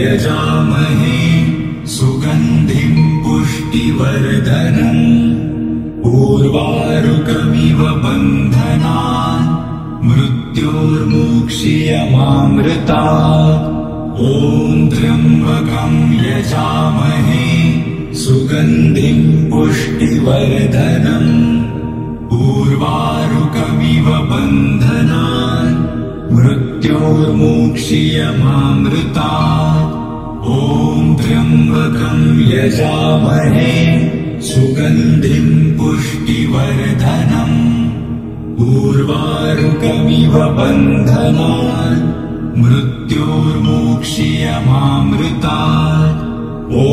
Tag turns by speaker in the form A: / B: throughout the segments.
A: यजामहे सुगन्धिम् पुष्टिवर्धनम् पूर्वारुकमिव बन्धनान् मृत्योर्मुक्षीयमामृता ॐ त्र्यम्बकम् यजामहे सुगन्धिम् पुष्टिवर्धनम् पूर्वारुकमिव बन्धनान् मृत्योर्मुक्षीयमामृता ॐ त्र्यम्बकम् यजामहे सुगन्धिम् पुष्टिवर्धनम्। पूर्वारुकमिव बन्धनान् मृत्योर्मुक्षीयमामृता ॐ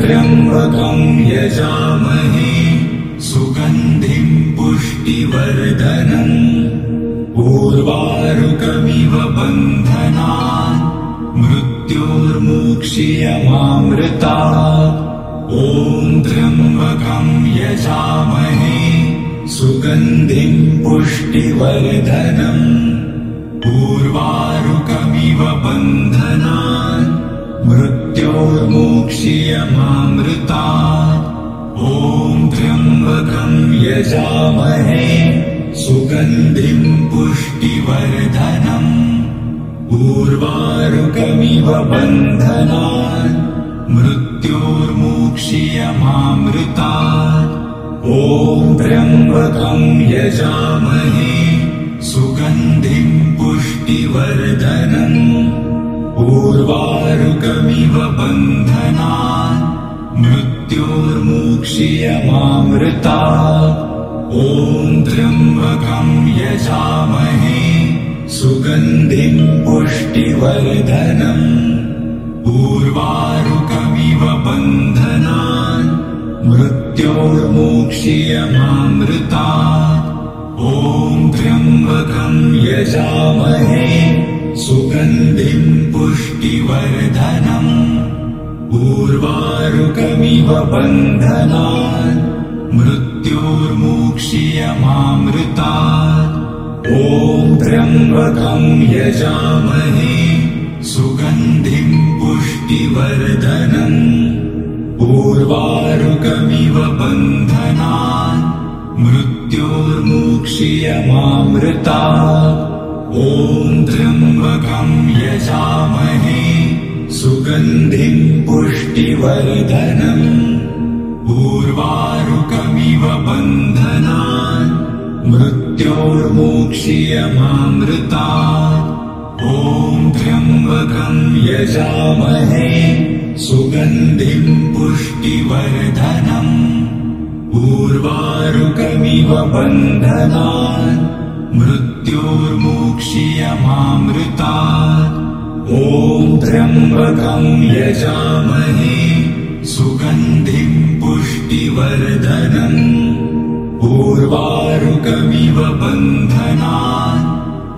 A: त्र्यम्बकम् यजामहे सुगन्धिम् पुष्टिवर्धनम् पूर्वारुकमिव बन्धनान् मृत्योर्मुक्षीयमामृता ॐ त्र्यम्बकम् यजामहे सुगन्धिम् पुष्टिवर्धनम्। पूर्वारुकमिव बन्धनान् मृत्योर्मुक्षीयमामृता ॐ त्र्यम्बकम् यजामहे सुगन्धिम् पुष्टिवर्धनम् पूर्वारुकमिव बन्धनान् मृत्योर्मुक्षीयमामृता ॐ त्र्यम्बकम् यजामहे सुगन्धिम् पुष्टिवर्धनम् पूर्वारुकमिव बन्धनान् मृत्योर्मुक्षीयमामृता ॐ त्र्यम्बकम् यजामहे सुगन्धिम् पुष्टिवर्धनम् पूर्वारुकमिव बन्धनान् मृत्योर्मुक्षीयमामृता ॐ त्र्यम्बकम् यजामहे सुगन्धिम् पुष्टिवर्धनम् पूर्वारुकमिव बन्धनान् मृत्योर्मुक्षीयमामृता ॐ त्र्यम्बकम् यजामहे सुगन्धिम् पुष्टिवर्धनम्। पूर्वारुकमिव बन्धनान् मृत्योर्मुक्षीयमामृता ॐ त्र्यम्बकम् यजामहे सुगन्धिम् पुष्टिवर्धनम् पूर्वारुकमिव बन्धनान् मृत्योर्मुक्षीयमामृता ॐ त्र्यम्बकम् यजामहे सुगन्धिम् पुष्टिवर्धनम्। पूर्वारुकमिव बन्धनान् मृत्योर्मुक्षीयमामृता ॐ त्र्यम्बकम् यजामहे सुगन्धिम् पुष्टिवर्धनम् पूर्वारुकमिव बन्धनान्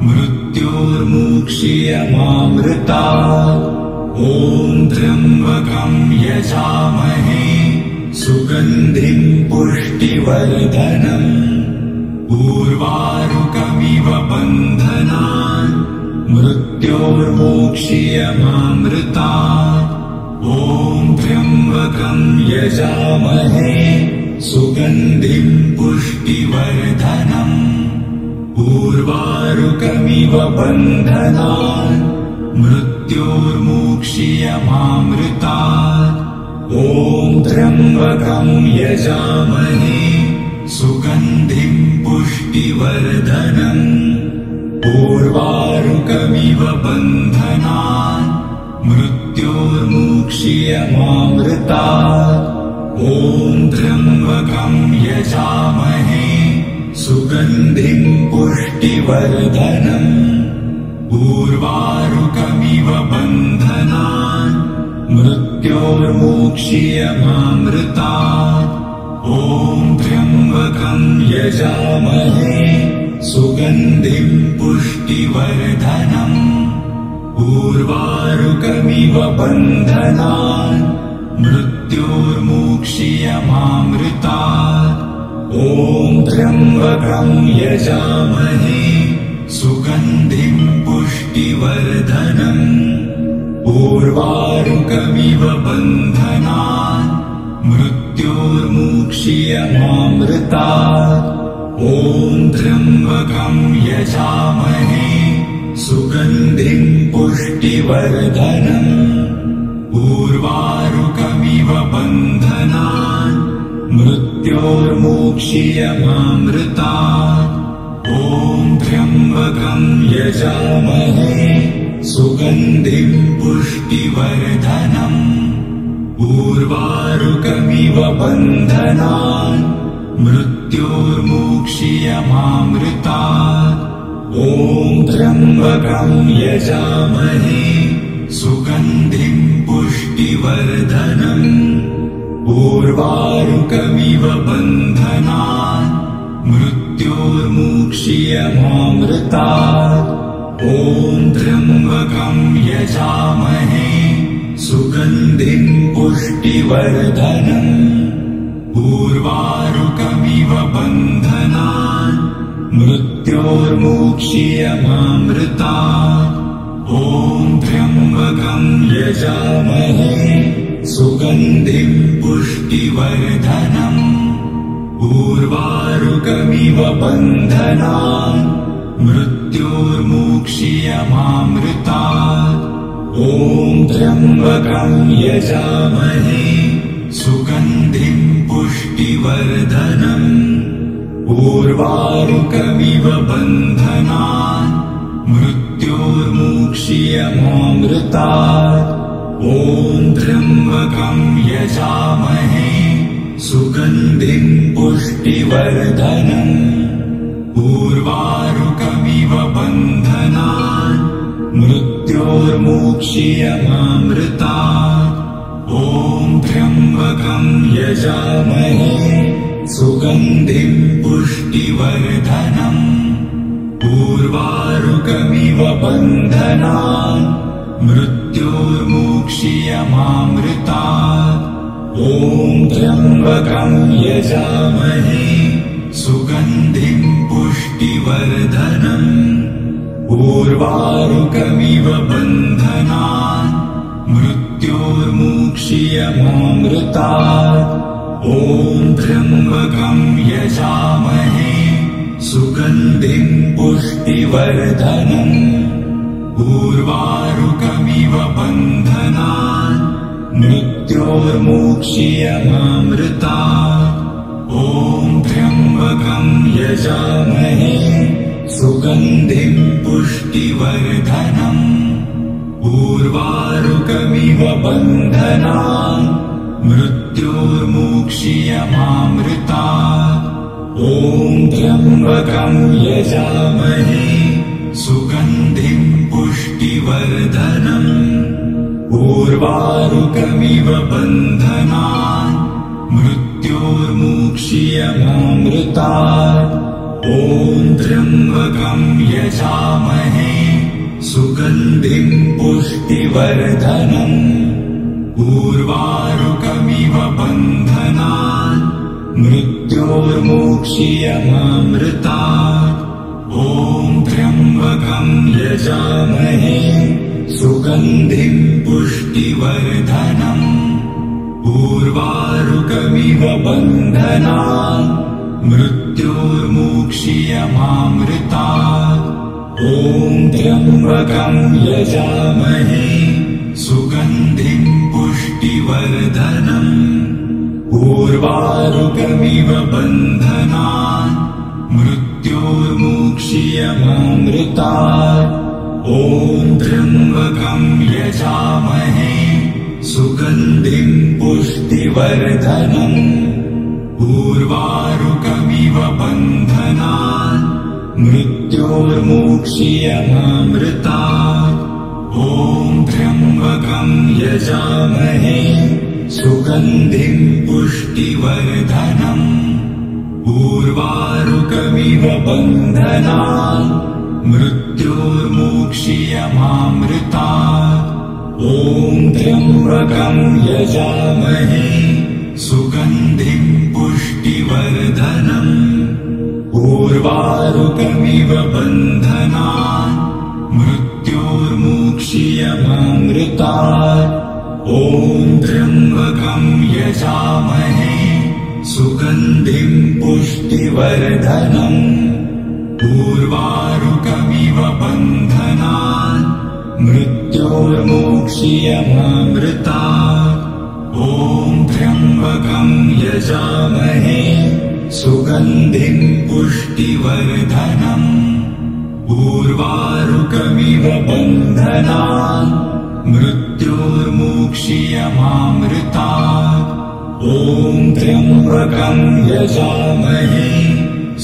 A: मृत्योर्मुक्षीयमामृता त्र्यम्बकम् यजामहे सुगन्धिम् पुष्टिवर्धनम् पूर्वारुकमिव बन्धनान् मृत्योर्मुक्षीयमामृता ॐ त्र्यम्बकम् यजामहे सुगन्धिम् पुष्टिवर्धनम् पूर्वारुकमिव बन्धनान् मृत्योर्मुक्षीयमामृता ॐ त्र्यम्बकम् यजामहे सुगन्धिम् पुष्टिवर्धनम् पूर्वारुकमिव बन्धनान् मृत्योर्मुक्षीयमामृता ॐ त्र्यम्बकम् यजामहे सुगन्धिम् पुष्टिवर्धनम्। पूर्वारुकमिव बन्धनान् मृत्योर्मुक्षीयमामृता। ॐ त्र्यम्बकम् यजामहे सुगन्धिम् पुष्टिवर्धनम् पूर्वारुकमिव बन्धनान् मृत्योर्मुक्षीयमामृता ॐ त्र्यम्बकम् यजामहे सुगन्धिम् पुष्टि पुष्टिवर्धनम्। ऊर्वारुकमिव बन्धनान् मृत्योर्मुक्षीयमामृता ॐ त्र्यम्बकम् यजामहे सुगन्धिम् पुष्टिवर्धनम् ऊर्वारुकमिव बन्धनान् मृत्योर्मुक्षीयमामृता ॐ त्र्यम्बकम् यजामहे सुगन्धिम् पुष्टिवर्धनम् ऊर्वारुकमिव बन्धनान् मृत्योर्मुक्षीयमामृता ॐ त्र्यम्बकम् यजामहे सुगन्धिम् पुष्टिवर्धनम् ऊर्वारुकमिव बन्धनान् मृत्योर्मुक्षीयमामृता ॐ त्र्यम्बकम् यजामहे सुगन्धिम् पुष्टिवर्धनम् ऊर्वारुकमिव बन्धनान् मृत्योर्मुक्षीयमामृता ॐ त्र्यम्बकम् यजामहे सुगन्धिम् पुष्टिवर्धनम्। ऊर्वारुकमिव बन्धनान्। मृत्योर्मुक्षीयमामृता ॐ त्र्यम्बकम् यजामहे सुगन्धिम् पुष्टिवर्धनम् ऊर्वारुकमिव बन्धनान् मृत्योर्मुक्षीयमामृता ॐ त्र्यम्बकम् यजामहे सुगन्धिम् पुष्टिवर्धनम् ऊर्वारुकमिव बन्धनान् मृत्योर्मुक्षीयमामृता ॐ त्र्यम्बकम् यजामहे सुगन्धिम् पुष्टिवर्धनम् ऊर्वारुकमिव बन्धनान् मृत्योर्मुक्षीयमामृता ॐ त्र्यम्बकम् यजामहे सुगन्धिम् पुष्टिवर्धनम् ऊर्वारुकमिव बन्धनान् मृत्योर्मुक्षीयमामृता ॐ त्र्यम्बकम् यजामहे सुगन्धिम् पुष्टिवर्धनम् ऊर्वारुकमिव बन्धनान् मृत्योर्मुक्षीयमामृता ॐ त्र्यम्बकम् यजामहे सुगन्धिम् पुष्टिवर्धनम् ऊर्वारुकमिव बन्धनान् मृत्योर्मुक्षीयमामृता ॐ त्र्यम्बकम् यजामहे सुगन्धिम् पुष्टिवर्धनम्। ऊर्वारुकमिव बन्धनान् मृत्योर्मुक्षीयमामृता ॐ त्र्यम्बकम् यजामहे सुगन्धिम् पुष्टिवर्धनम् ऊर्वारुकमिव बन्धनान् मृत्योर्मुक्षीयमामृता। ॐ त्र्यम्बकम् यजामहे सुगन्धिम् पुष्टिवर्धनम्। ऊर्वारुकमिव बन्धनान् मृत्योर्मुक्षीयमामृता। ॐ त्र्यम्बकम् यजामहे पुष्टिवर्धनम् ऊर्वारुकमिव बन्धनान् मृत्योर्मुक्षीयमामृता। ॐ त्र्यम्बकम् यजामहे सुगन्धिम् पुष्टिवर्धनम् ऊर्वारुकमिव बन्धनान् मृत्योर्मुक्षीयमामृता ॐ त्र्यम्बकम् यजामहे सुगन्धिम् पुष्टिवर्धनम् ऊर्वारुकमिव बन्धनान् मृत्योर्मुक्षीयमामृता ॐ त्र्यम्बकम् यजामहे सुगन्धिम् पुष्टिवर्धनम् ऊर्वारुकमिव बन्धनान् मृत्यो मृता ॐ त्र्यम्बकम् यजामहे सुगन्धिम् पुष्टिवर्धनम्। पूर्वारुकमिव बन्धनान् मृत्योर्मोक्षीयमामृता ॐ त्र्यम्बकम् यजामहे सुगन्धिम् पुष्टिवर्धनम्। पूर्वारुकमिव बन्धनान् मृत्योर्मोक्षीयमामृता ॐ त्र्यम्बकम् यजामहे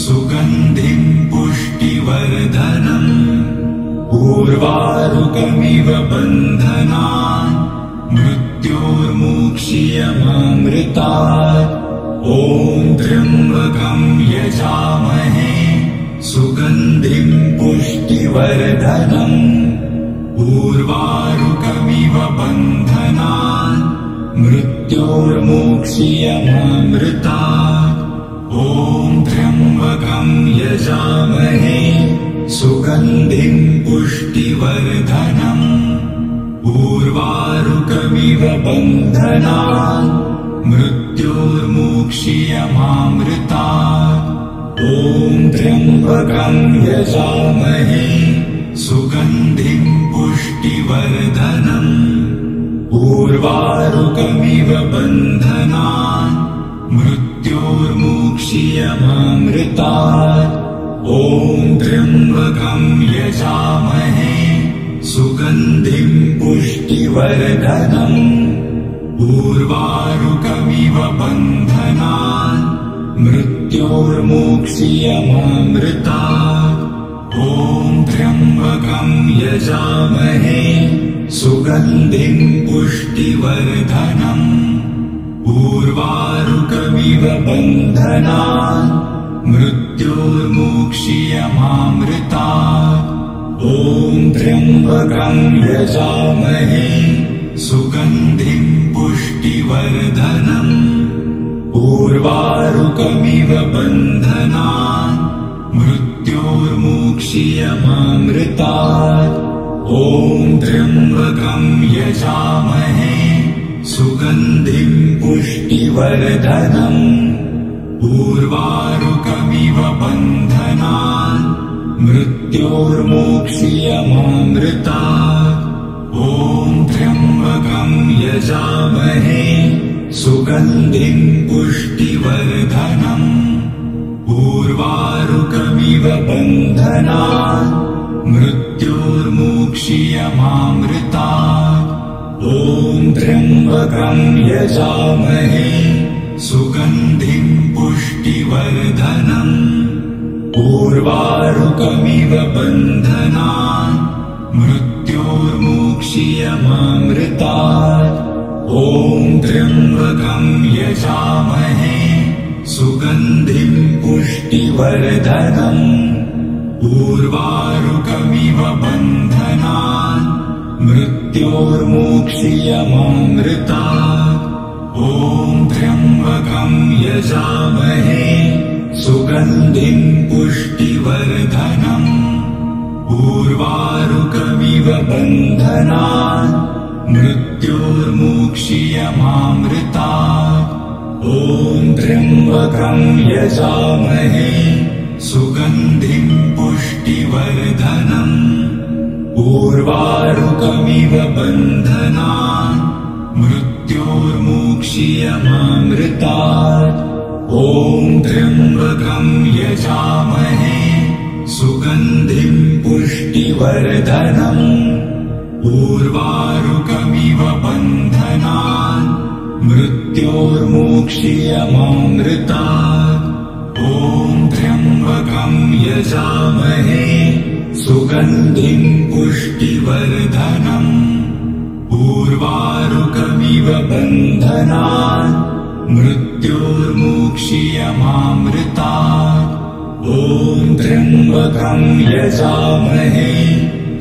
A: सुगन्धिम् पुष्टिवर्धनम् पूर्वारुकमिव बन्धनान् मृत्योर्मोक्षीयमामृता ॐ त्र्यम्बकम् यजामहे सुगन्धिम् पुष्टिवर्धनम् पूर्वारुकमिव बन्धनान् मृत्योर्मोक्षीयमामृता। ॐ त्र्यम्बकम् यजामहे सुगन्धिम् पुष्टिवर्धनम् पूर्वारुकमिव बन्धनान् मृत्योर्मोक्षीयमामृता ॐ त्र्यम्बकम् यजामहे सुगन्धिम् पुष्टिवर्धनम् पूर्वारुकमिव बन्धनान् मृत्योर्मोक्षीयमामृता ॐ त्र्यम्बकम् यजामहे सुगन्धिम् पुष्टिवर्धनम् पूर्वारुकमिव बन्धनान् मृत्योर्मोक्षीयमामृता। ॐ त्र्यम्बकम् यजामहे सुगन्धिम् पुष्टिवर्धनम्। पूर्वारुकमिव बन्धनान् मृत्योर्मोक्षीयमामृता। ॐ त्र्यम्बकम् यजामहे सुगन्धिम् पुष्टिवर्धनम् पूर्वारुकमिव बन्धनान् मृत्योर्मोक्षीयमामृता ॐ त्र्यम्बकम् यजामहे सुगन्धिम् पुष्टिवर्धनम्। पूर्वारुकमिव बन्धनान् मृत्योर्मोक्षीयमामृता ॐ त्र्यम्बकम् यजामहे सुगन्धिम् पुष्टिवर्धनम् पूर्वारुकमिव बन्धनान् मृत्योर्मोक्षीयमामृता ॐ त्र्यम्बकम् यजामहे सुगन्धिम् पुष्टिवर्धनम् पूर्वारुकमिव बन्धनान् मृत्योर्मोक्षीयमामृता ॐ त्र्यम्बकम् यजामहे सुगन्धिम् पुष्टिवर्धनम् पूर्वारुकमिव बन्धनान् मृत्योर्मोक्षीयमामृता ॐ त्र्यम्बकम् यजामहे सुगन्धिम् पुष्टिवर्धनम् पूर्वारुकमिव बन्धनान् मृत्योर्मोक्षीयमामृता। ॐ त्र्यम्बकम् यजामहे सुगन्धिम् पुष्टिवर्धनम्। पूर्वारुकमिव बन्धनान् मृत्योर्मोक्षीयमामृता। ॐ त्र्यम्बकम् यजामहे सुगन्धिम् पुष्टिवर्धनम् पूर्वारुकमिव बन्धनान् मृत्योर्मोक्षीयमामृता ॐ त्र्यम्बकम् यजामहे सुगन्धिम् पुष्टिवर्धनम्। पूर्वारुकमिव बन्धनान् मृत्योर्मोक्षीयमामृता ॐ त्र्यम्बकम् यजामहे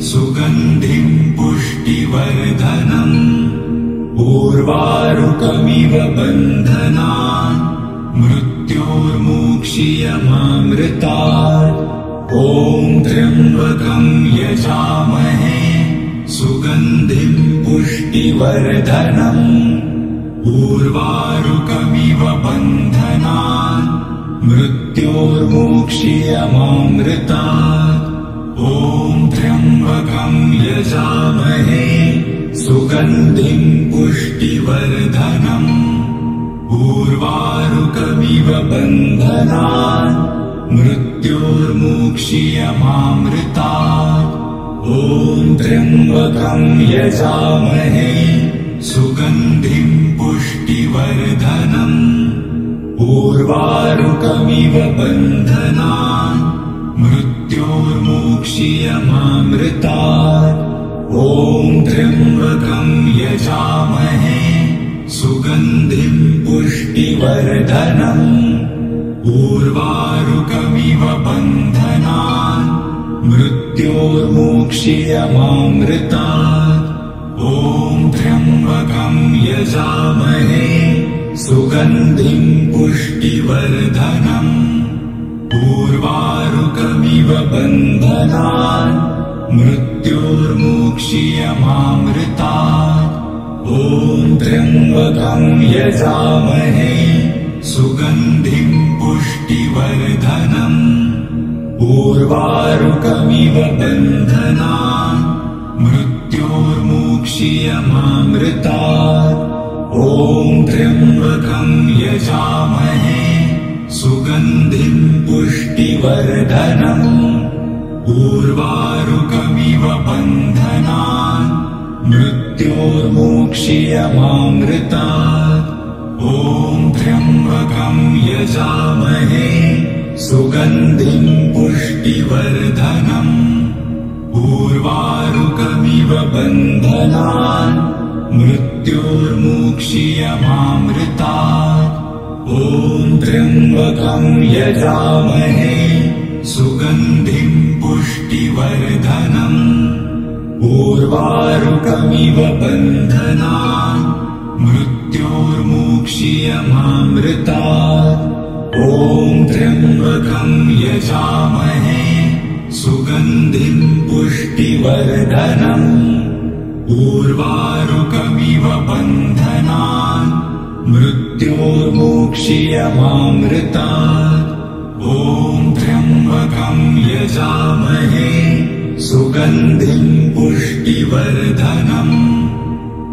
A: सुगन्धिम् पुष्टिवर्धनम् पूर्वारुकमिव बन्धनान् मृत्योर्मोक्षीयमामृता ॐ त्र्यम्बकम् यजामहे सुगन्धिम् पुष्टिवर्धनम् पूर्वारुकमिव बन्धनान् मृत्योर्मोक्ष्यमामृता ॐ त्र्यम्बकम् यजामहे सुगन्धिम् पुष्टिवर्धनम् पूर्वारुकमिव बन्धनान् मृत्योर्मोक्ष्यमामृता ॐ त्र्यम्बकम् यजामहे सुगन्धिम् पुष्टिवर्धनम् पूर्वारुकमिव बन्धनान् मृत्योर्मोक्ष्यमामृता ॐ त्र्यम्बकम् यजामहे। सुगन्धिम् पुष्टिवर्धनम्। पूर्वारुकमिव बन्धनान् मृत्योर्मोक्ष्यमामृता ॐ त्र्यम्बकम् यजामहे। सुगन्धिम् पुष्टिवर्धनम् पूर्वारुकमिव बन्धनान् मृत्योर्मोक्ष्यमामृता ॐ त्र्यम्बकम् यजामहे सुगन्धिम् पुष्टिवर्धनम्। पूर्वारुकमिव बन्धनान् मृत्योर्मोक्ष्यमामृता ॐ त्र्यम्बकम् यजामहे सुगन्धिम् पुष्टिवर्धनम् पूर्वारुकमिव बन्धनान् मृत्योर्मोक्ष्यमामृता ॐ त्र्यम्बकम् यजामहे सुगन्धिम् पुष्टिवर्धनम् पूर्वारुकमिव बन्धनान् मृत्योर्मोक्ष्यमामृता यजामहे सुगन्धिम् पुष्टिवर्धनम् पूर्वारुकमिव बन्धनान् मृत्योर्मोक्ष्यमामृता ॐ त्र्यम्बकम् यजामहे सुगन्धिम् पुष्टिवर्धनम् पूर्वारुकमिव बन्धनान् मृत्योर्मोक्ष्यमामृता ॐ त्र्यम्बकम् यजामहे सुगन्धिम् पुष्टिवर्धनम्।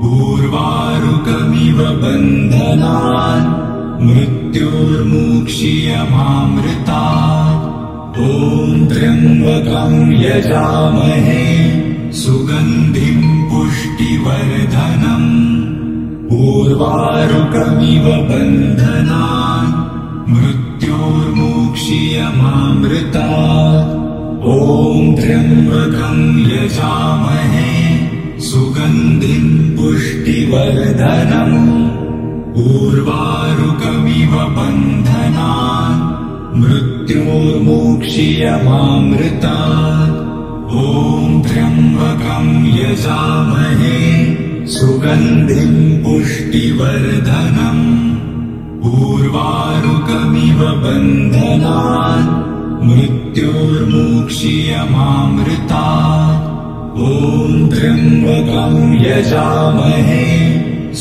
A: पूर्वारुकमिव बन्धनान् मृत्योर्मोक्ष्यमामृता ॐ त्र्यम्बकम् यजामहे सुगन्धिम् पुष्टिवर्धनम् पूर्वारुकमिव बन्धनान् मृत्योर्मोक्ष्यमामृता ॐ त्र्यम्बकम् यजामहे। सुगन्धिम् पुष्टिवर्धनम्। पूर्वारुकमिव बन्धनान् मृत्योर्मोक्ष्यमामृता ॐ त्र्यम्बकम् यजामहे सुगन्धिम् पुष्टिवर्धनम् पूर्वारुकमिव बन्धनान् मृत्योर्मोक्ष्यमामृता ॐ त्र्यम्बकम् यजामहे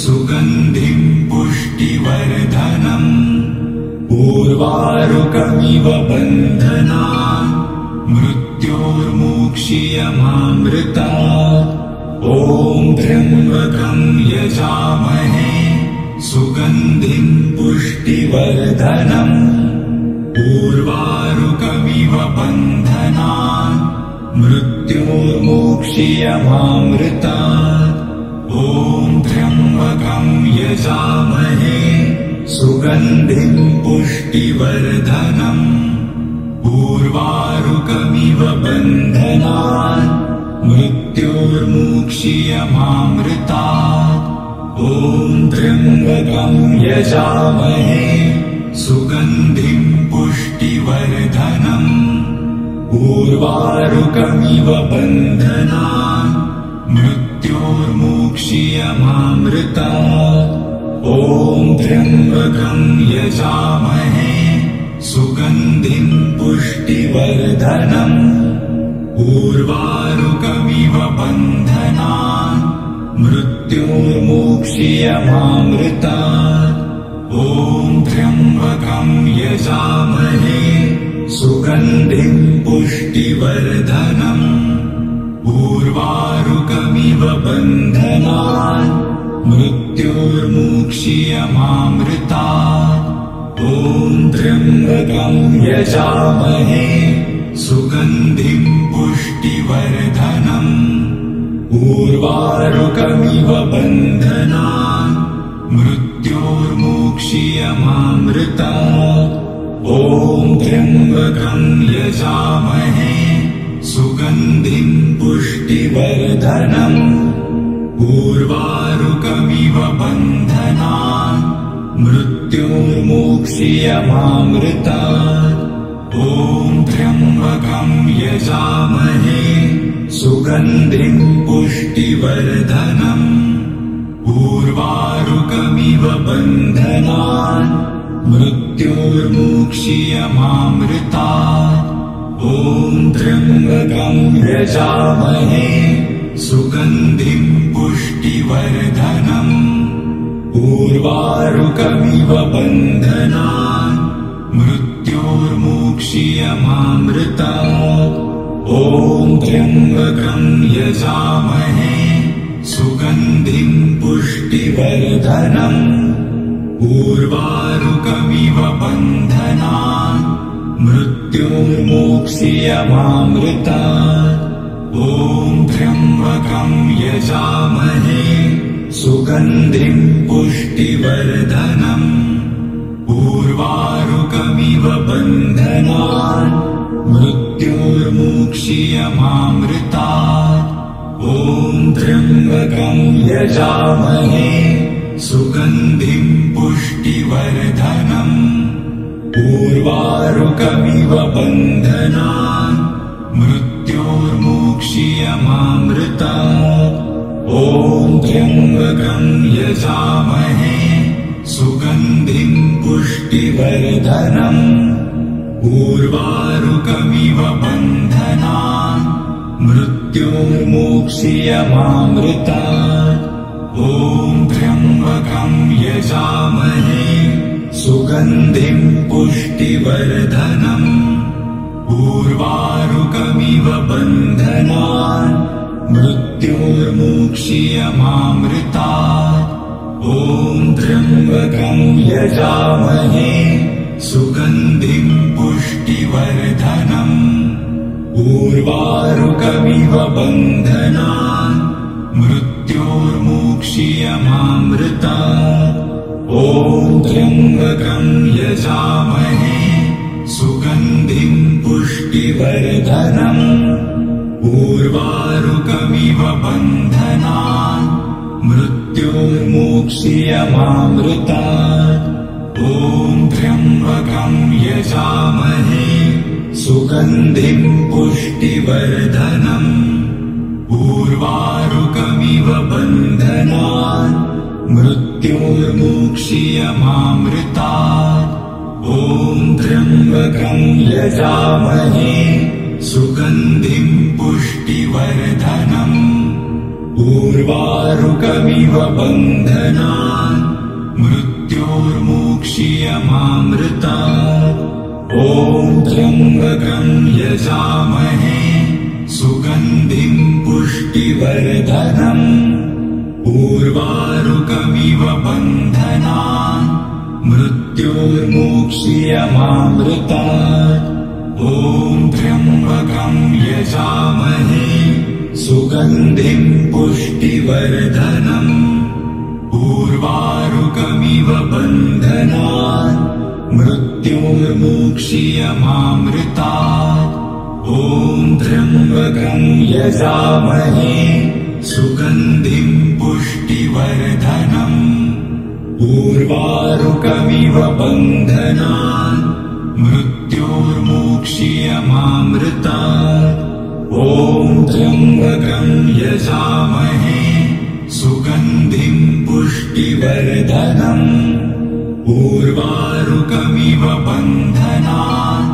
A: सुगन्धिम् पुष्टिवर्धनम् पूर्वारुकमिव बन्धनान् मृत्योर्मोक्ष्यमामृता ॐ त्र्यम्बकम् यजामहे सुगन्धिम् पुष्टिवर्धनम् पूर्वारुकमिव बन्धनान् मृत्योर्मोक्ष्यमामृता ॐ त्र्यम्बकम् यजामहे सुगन्धिम् पुष्टिवर्धनम् पूर्वारुकमिव बन्धनान् मृत्योर्मोक्ष्यमामृता ॐ त्र्यम्बकम् यजामहे सुगन्धिम् पुष्टिवर्धनम्। पूर्वारुकमिव बन्धनान् मृत्योर्मोक्ष्यमामृता। ॐ त्र्यम्बकम् यजामहे सुगन्धिम् पुष्टिवर्धनम् पूर्वारुकमिव बन्धनान् मृत्यु मृत्योर्मोक्ष्यमामृता ॐ त्र्यम्बकम् यजामहे सुगन्धिम् पुष्टिवर्धनम्। पूर्वारुकमिव बन्धनान् मृत्योर्मोक्ष्यमामृता ॐ त्र्यम्बकम् यजामहे सुगन्धिम् पुष्टिवर्धनम्। पूर्वारुकमिव बन्धनान् मृत्योर्मोक्ष्यमामृता ॐ त्र्यम्बकम् यजामहे। सुगन्धिम् पुष्टिवर्धनम्। पूर्वारुकमिव बन्धनान् मृत्योर्मोक्ष्यमामृता ॐ त्र्यम्बकम् यजामहे सुगन्धिम् पुष्टिवर्धनम्। पूर्वारुकमिव बन्धनान् मृत्योर्मोक्ष्यमामृता ॐ त्र्यम्बकम् यजामहे सुगन्धिम् पुष्टिवर्धनम्। पूर्वारुकमिव बन्धनान् मृत्योर्मोक्ष्यमामृता ॐ त्र्यम्बकम् यजामहे सुगन्धिम् पुष्टिवर्धनम्। पूर्वारुकमिव बन्धनान् मृत्योर्मोक्ष्यमामृता ॐ त्र्यम्बकम् यजामहे सुगन्धिम् पुष्टिवर्धनम् पूर्वारुकमिव बन्धनान् मृत्योर्मोक्ष्यमामृता ॐ त्र्यम्बकम् यजामहे सुगन्धिम् पुष्टिवर्धनम्। पूर्वारुकमिव बन्धनान् मृत्योर्मोक्ष्यमामृता ॐ त्र्यम्बकम् यजामहे सुगन्धिम् पुष्टिवर्धनम् पूर्वारुकमिव बन्धनान् मृत्योर्मोक्ष्यमामृता ॐ त्र्यम्बकम् यजामहे सुगन्धिम् पुष्टिवर्धनम् पूर्वारुकमिव बन्धनान् मृत्योर्मोक्ष्यमामृता ॐ त्र्यम्बकम् यजामहे सुगन्धिम् पुष्टिवर्धनम् पूर्वारुकमिव बन्धनान् मृत्योर्मोक्ष्यमामृता ॐ त्र्यम्बकम् यजामहे सुगन्धिम् पुष्टिवर्धनम् पूर्वारुकमिव बन्धनान् मृत्योर्मोक्ष्यमामृता ॐ त्र्यम्बकम् यजामहे सुगन्धिम् पुष्टिवर्धनम्। पूर्वारुकमिव बन्धनान् मृत्योर्मोक्ष्यमामृता ॐ त्र्यम्बकम् यजामहे सुगन्धिम् पुष्टिवर्धनम् पूर्वारुकमिव बन्धनान् मृत्योर्मोक्ष्यमामृता ॐ त्र्यम्बकम् यजामहे सुगन्धिम् पुष्टिवर्धनम्। पूर्वारुकमिव बन्धनान् मृत्योर्मोक्ष्यमामृता ॐ त्र्यम्बकम् यजामहे सुगन्धिम् पुष्टिवर्धनम् पूर्वारुकमिव बन्धनान् मृत्योर्मोक्ष्यमामृता ॐ त्र्यम्बकम् यजामहे सुगन्धिम् पुष्टिवर्धनम् पूर्वारुकमिव बन्धनान् मृत्योर्मोक्ष्यमामृता ॐ त्र्यम्बकम् यजामहे सुगन्धिम् पुष्टिवर्धनम् पूर्वारुकमिव बन्धनान्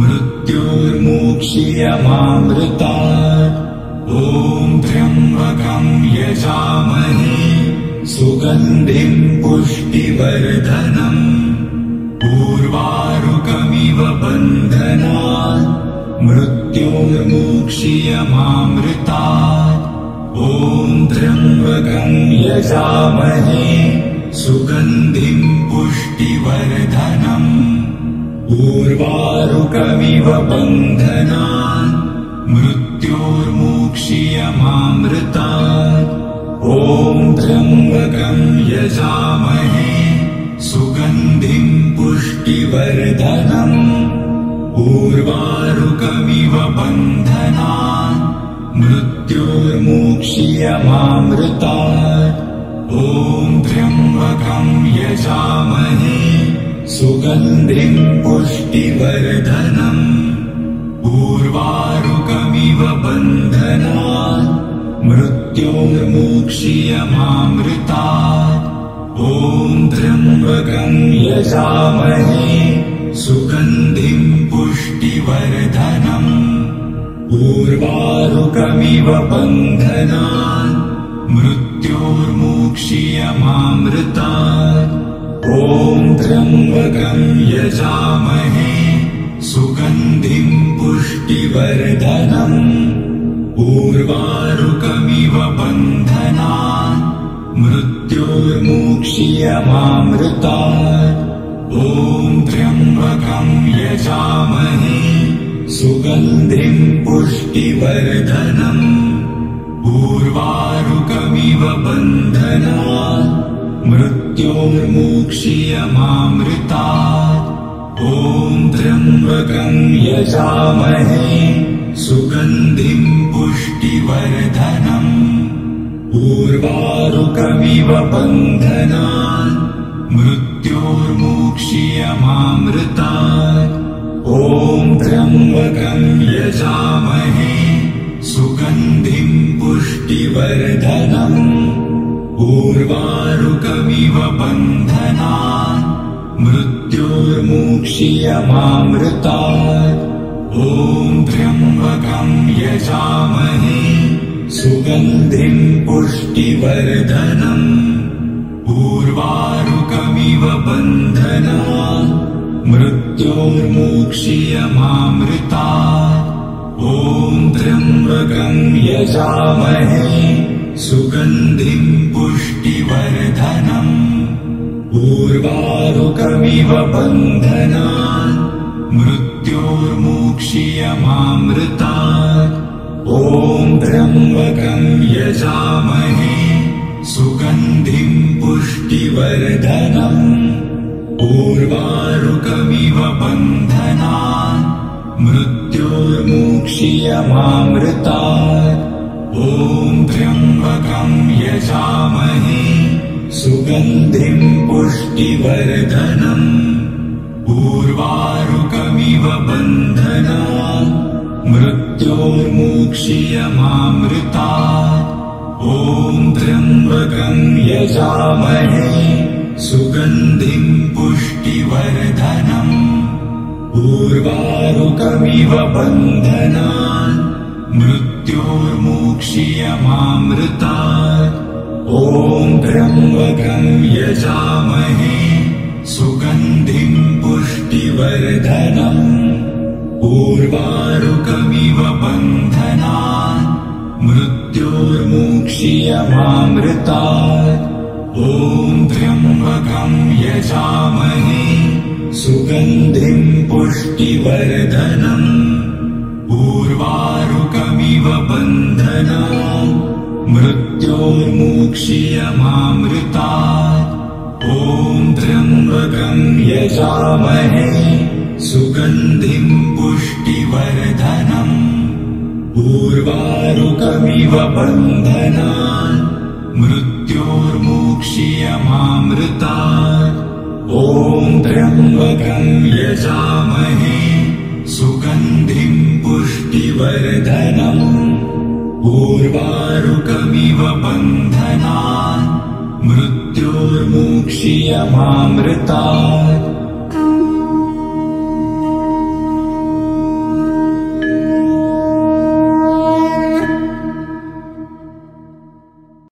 A: मृत्योर्मोक्ष्यमामृता ॐ त्र्यम्बकम् यजामहे सुगन्धिम् पुष्टिवर्धनम् पूर्वारुकमिव बन्धनात् मृत्योर्मोक्ष्यमामृतात्। ॐ त्र्यम्बकम् यजामहे सुगन्धिम् पुष्टिवर्धनम्। पूर्वारुकमिव बन्धनात्। मृत्योर्मोक्ष्यमामृतात्। ॐ त्र्यम्बकम् यजामहे सुगन्धिम् पुष्टिवर्धनम् पूर्वारुकमिव बन्धनात् मृत्योर्मोक्ष्यमामृतात् ॐ त्र्यम्बकम् यजामहे सुगन्धिम् पुष्टिवर्धनम्। पूर्वारुकमिव बन्धनात् मृत्योर्मोक्ष्यमामृतात् ॐ त्र्यम्बकम् यजामहे सुगन्धिम् पुष्टिवर्धनम्। पूर्वारुकमिव बन्धनात्। मृत्योर्मोक्ष्यमामृतात्। ॐ त्र्यम्बकम् यजामहे। सुगन्धिम् पुष्टिवर्धनम्। पूर्वारुकमिव बन्धनात्। मृत्योर्मोक्ष्यमामृतात् ॐ त्र्यम्बकम् यजामहे सुगन्धिम् पुष्टिवर्धनम् पूर्वारुकमिव बन्धनात् मृत्योर्मोक्ष्यमामृतात् ॐ त्र्यम्बकम् यजामहे सुगन्धिम् पुष्टिवर्धनम् पूर्वारुकमिव बन्धनात् मृत्योर्मोक्ष्यमामृतात्। ॐ त्र्यम्बकम् यजामहे सुगन्धिम् पुष्टिवर्धनम्। पूर्वारुकमिव बन्धनात्। मृत्योर्मोक्ष्यमामृतात्। ॐ त्र्यम्बकम् यजामहे सुगन्धिम् पुष्टिवर्धनम् पूर्वारुकमिव बन्धनात् मृत्योर्मोक्ष्यमामृतात् ॐ त्र्यम्बकम् यजामहे। सुगन्धिम् पुष्टिवर्धनम्। पूर्वारुकमिव बन्धनात् मृत्योर्मोक्ष्यमामृतात् ॐ त्र्यम्बकम् यजामहे। सुगन्धिम् पुष्टिवर्धनम् पूर्वारुकमिव बन्धनात् मृत्योर्मोक्ष्यमामृतात्। ॐ त्र्यम्बकम् यजामहे सुगन्धिम् पुष्टिवर्धनम् पूर्वारुकमिव बन्धनात् मृत्योर्मोक्ष्यमामृतात् ॐ त्र्यम्बकम् यजामहे सुगन्धिम् पुष्टिवर्धनम्। पूर्वारुकमिव बन्धनात् मृत्योर्मोक्ष्यमामृतात् ॐ त्र्यम्बकम् यजामहे सुगन्धिम् पुष्टिवर्धनम्। पूर्वारुकमिव बन्धनात् मृत्योर्मोक्ष्यमामृतात् ॐ त्र्यम्बकम् यजामहे। सुगन्धिम् पुष्टिवर्धनम्। पूर्वारुकमिव बन्धनात्। मृत्योर्मोक्ष्यमामृतात् ॐ त्र्यम्बकम् यजामहे। सुगन्धिम् पुष्टिवर्धनम् पूर्वारुकमिव बन्धनात् मृत्योर्मोक्ष्यमामृतात् ॐ त्र्यम्बकम् यजामहे सुगन्धिम् पुष्टिवर्धनम्। पूर्वारुकमिव बन्धनात् मृत्योर्मोक्ष्यमामृतात्